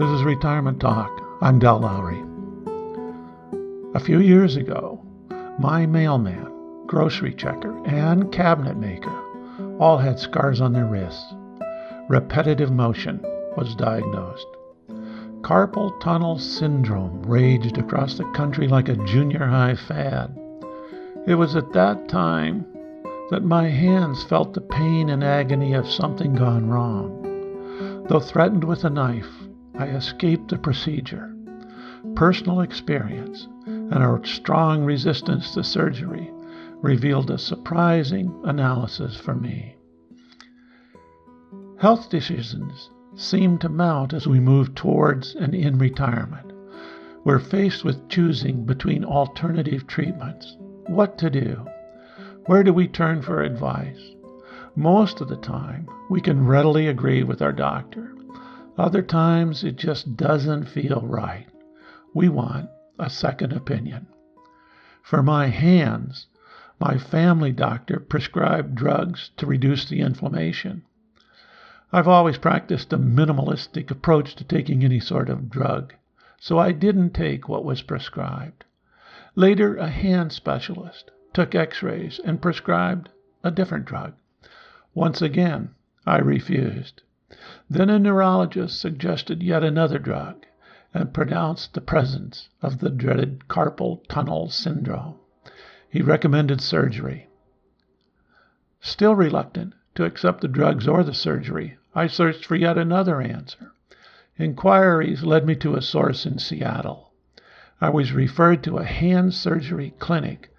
This is Retirement Talk. I'm Del Lowry. A few years ago, my mailman, grocery checker, and cabinet maker all had scars on their wrists. Repetitive motion was diagnosed. Carpal tunnel syndrome raged across the country like a junior high fad. It was at that time that my hands felt the pain and agony of something gone wrong. Though threatened with a knife, I escaped the procedure. Personal experience and a strong resistance to surgery revealed a surprising analysis for me. Health decisions seem to mount as we move towards and in retirement. We're faced with choosing between alternative treatments. What to do? Where do we turn for advice? Most of the time, we can readily agree with our doctor. Other times, it just doesn't feel right. We want a second opinion. For my hands, my family doctor prescribed drugs to reduce the inflammation. I've always practiced a minimalistic approach to taking any sort of drug, so I didn't take what was prescribed. Later, a hand specialist took x rays, and prescribed a different drug. Once again, I refused. Then a neurologist suggested yet another drug and pronounced the presence of the dreaded carpal tunnel syndrome. He recommended surgery. Still reluctant to accept the drugs or the surgery, I searched for yet another answer. Inquiries led me to a source in Seattle. I was referred to a hand surgery clinic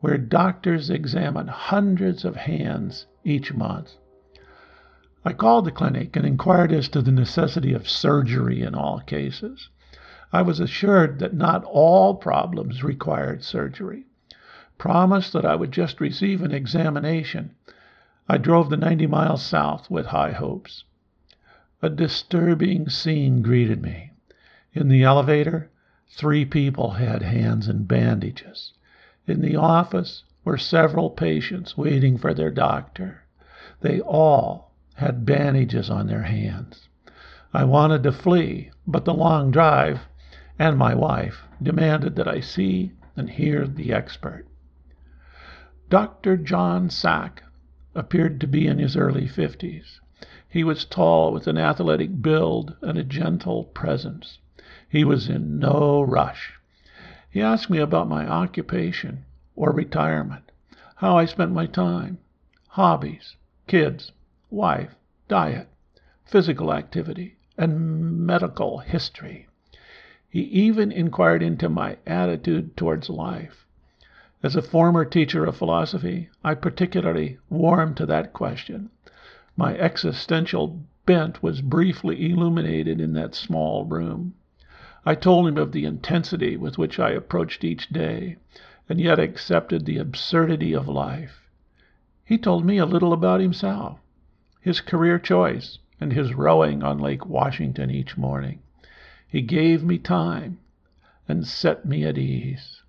where doctors examine hundreds of hands each month. I called the clinic and inquired as to the necessity of surgery in all cases. I was assured that not all problems required surgery. Promised that I would just receive an examination. I drove the 90 miles south with high hopes. A disturbing scene greeted me. In the elevator, three people had hands in bandages. In the office were several patients waiting for their doctor. They all had bandages on their hands. I wanted to flee, but the long drive and my wife demanded that I see and hear the expert. Dr. John Sack appeared to be in his early fifties. He was tall, with an athletic build and a gentle presence. He was in no rush. He asked me about my occupation or retirement, how I spent my time, hobbies, kids, wife, diet, physical activity, and medical history. He even inquired into my attitude towards life. As a former teacher of philosophy, I particularly warmed to that question. My existential bent was briefly illuminated in that small room. I told him of the intensity with which I approached each day, and yet accepted the absurdity of life. He told me a little about himself, his career choice, and his rowing on Lake Washington each morning. He gave me time and set me at ease.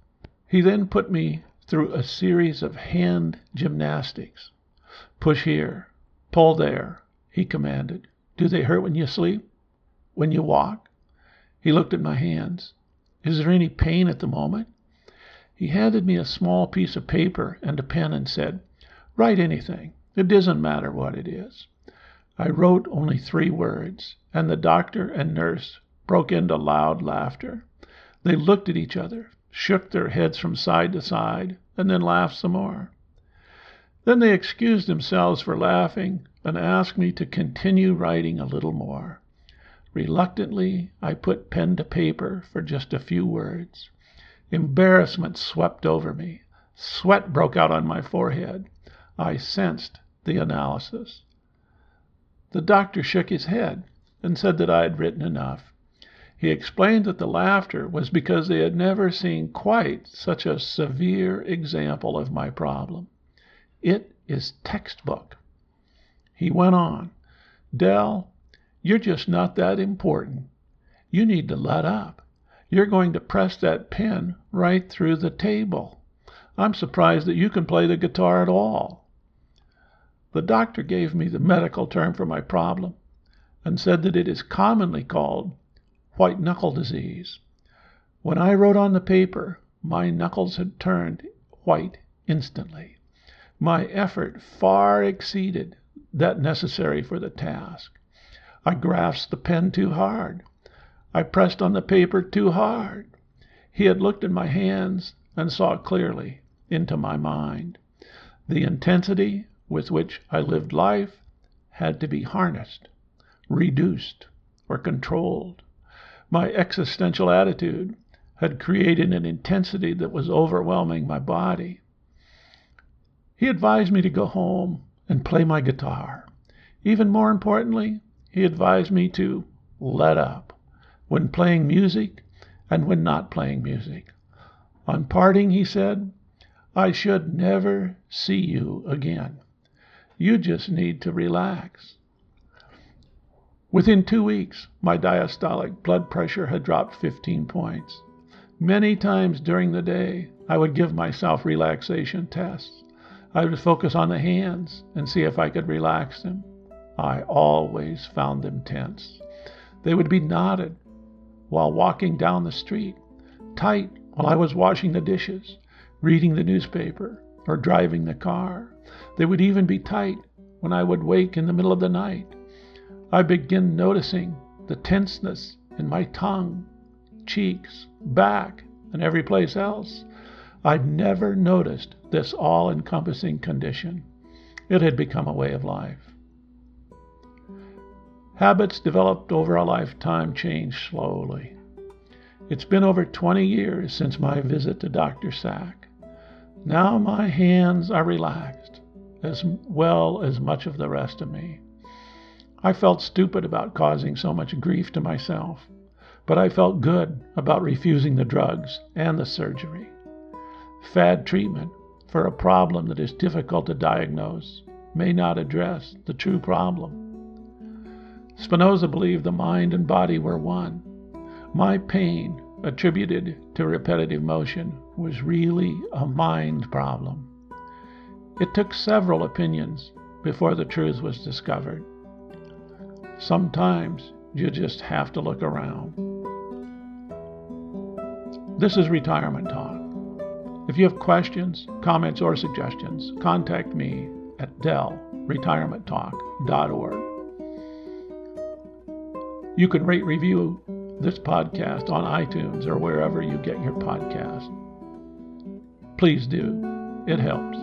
He then put me through a series of hand gymnastics. Push here, pull there, he commanded. Do they hurt when you sleep? When you walk? He looked at my hands. Is there any pain at the moment? He handed me a small piece of paper and a pen and said, Write anything. It doesn't matter what it is. I wrote only three words, and the doctor and nurse broke into loud laughter. They looked at each other, shook their heads from side to side, and then laughed some more. Then they excused themselves for laughing and asked me to continue writing a little more. Reluctantly, I put pen to paper for just a few words. Embarrassment swept over me. Sweat broke out on my forehead. I sensed the analysis. The doctor shook his head and said that I had written enough. He explained that the laughter was because they had never seen quite such a severe example of my problem. It is textbook. He went on, Dell, you're just not that important. You need to let up. You're going to press that pen right through the table. I'm surprised that you can play the guitar at all. The doctor gave me the medical term for my problem and said that it is commonly called white knuckle disease. When I wrote on the paper, my knuckles had turned white instantly. My effort far exceeded that necessary for the task. I grasped the pen too hard. I pressed on the paper too hard. He had looked in my hands and saw clearly into my mind. The intensity with which I lived life had to be harnessed, reduced, or controlled. My existential attitude had created an intensity that was overwhelming my body. He advised me to go home and play my guitar. Even more importantly, he advised me to let up when playing music and when not playing music. On parting, he said, I should never see you again. You just need to relax. Within two weeks, my diastolic blood pressure had dropped 15 points. Many times during the day, I would give myself relaxation tests. I would focus on the hands and see if I could relax them. I always found them tense. They would be knotted while walking down the street, tight while I was washing the dishes, reading the newspaper, or driving the car. They would even be tight when I would wake in the middle of the night. I began noticing the tenseness in my tongue, cheeks, back, and every place else. I'd never noticed this all encompassing condition. It had become a way of life. Habits developed over a lifetime change slowly. It's been over 20 years since my visit to Dr. Sack. Now my hands are relaxed, as well as much of the rest of me. I felt stupid about causing so much grief to myself, but I felt good about refusing the drugs and the surgery. Fad treatment for a problem that is difficult to diagnose may not address the true problem. Spinoza believed the mind and body were one. My pain, attributed to repetitive motion, was really a mind problem. It took several opinions before the truth was discovered. Sometimes you just have to look around. This is Retirement Talk. If you have questions, comments, or suggestions, contact me at dellretirementtalk.org. You can rate review this podcast on iTunes or wherever you get your podcast. Please do. It helps.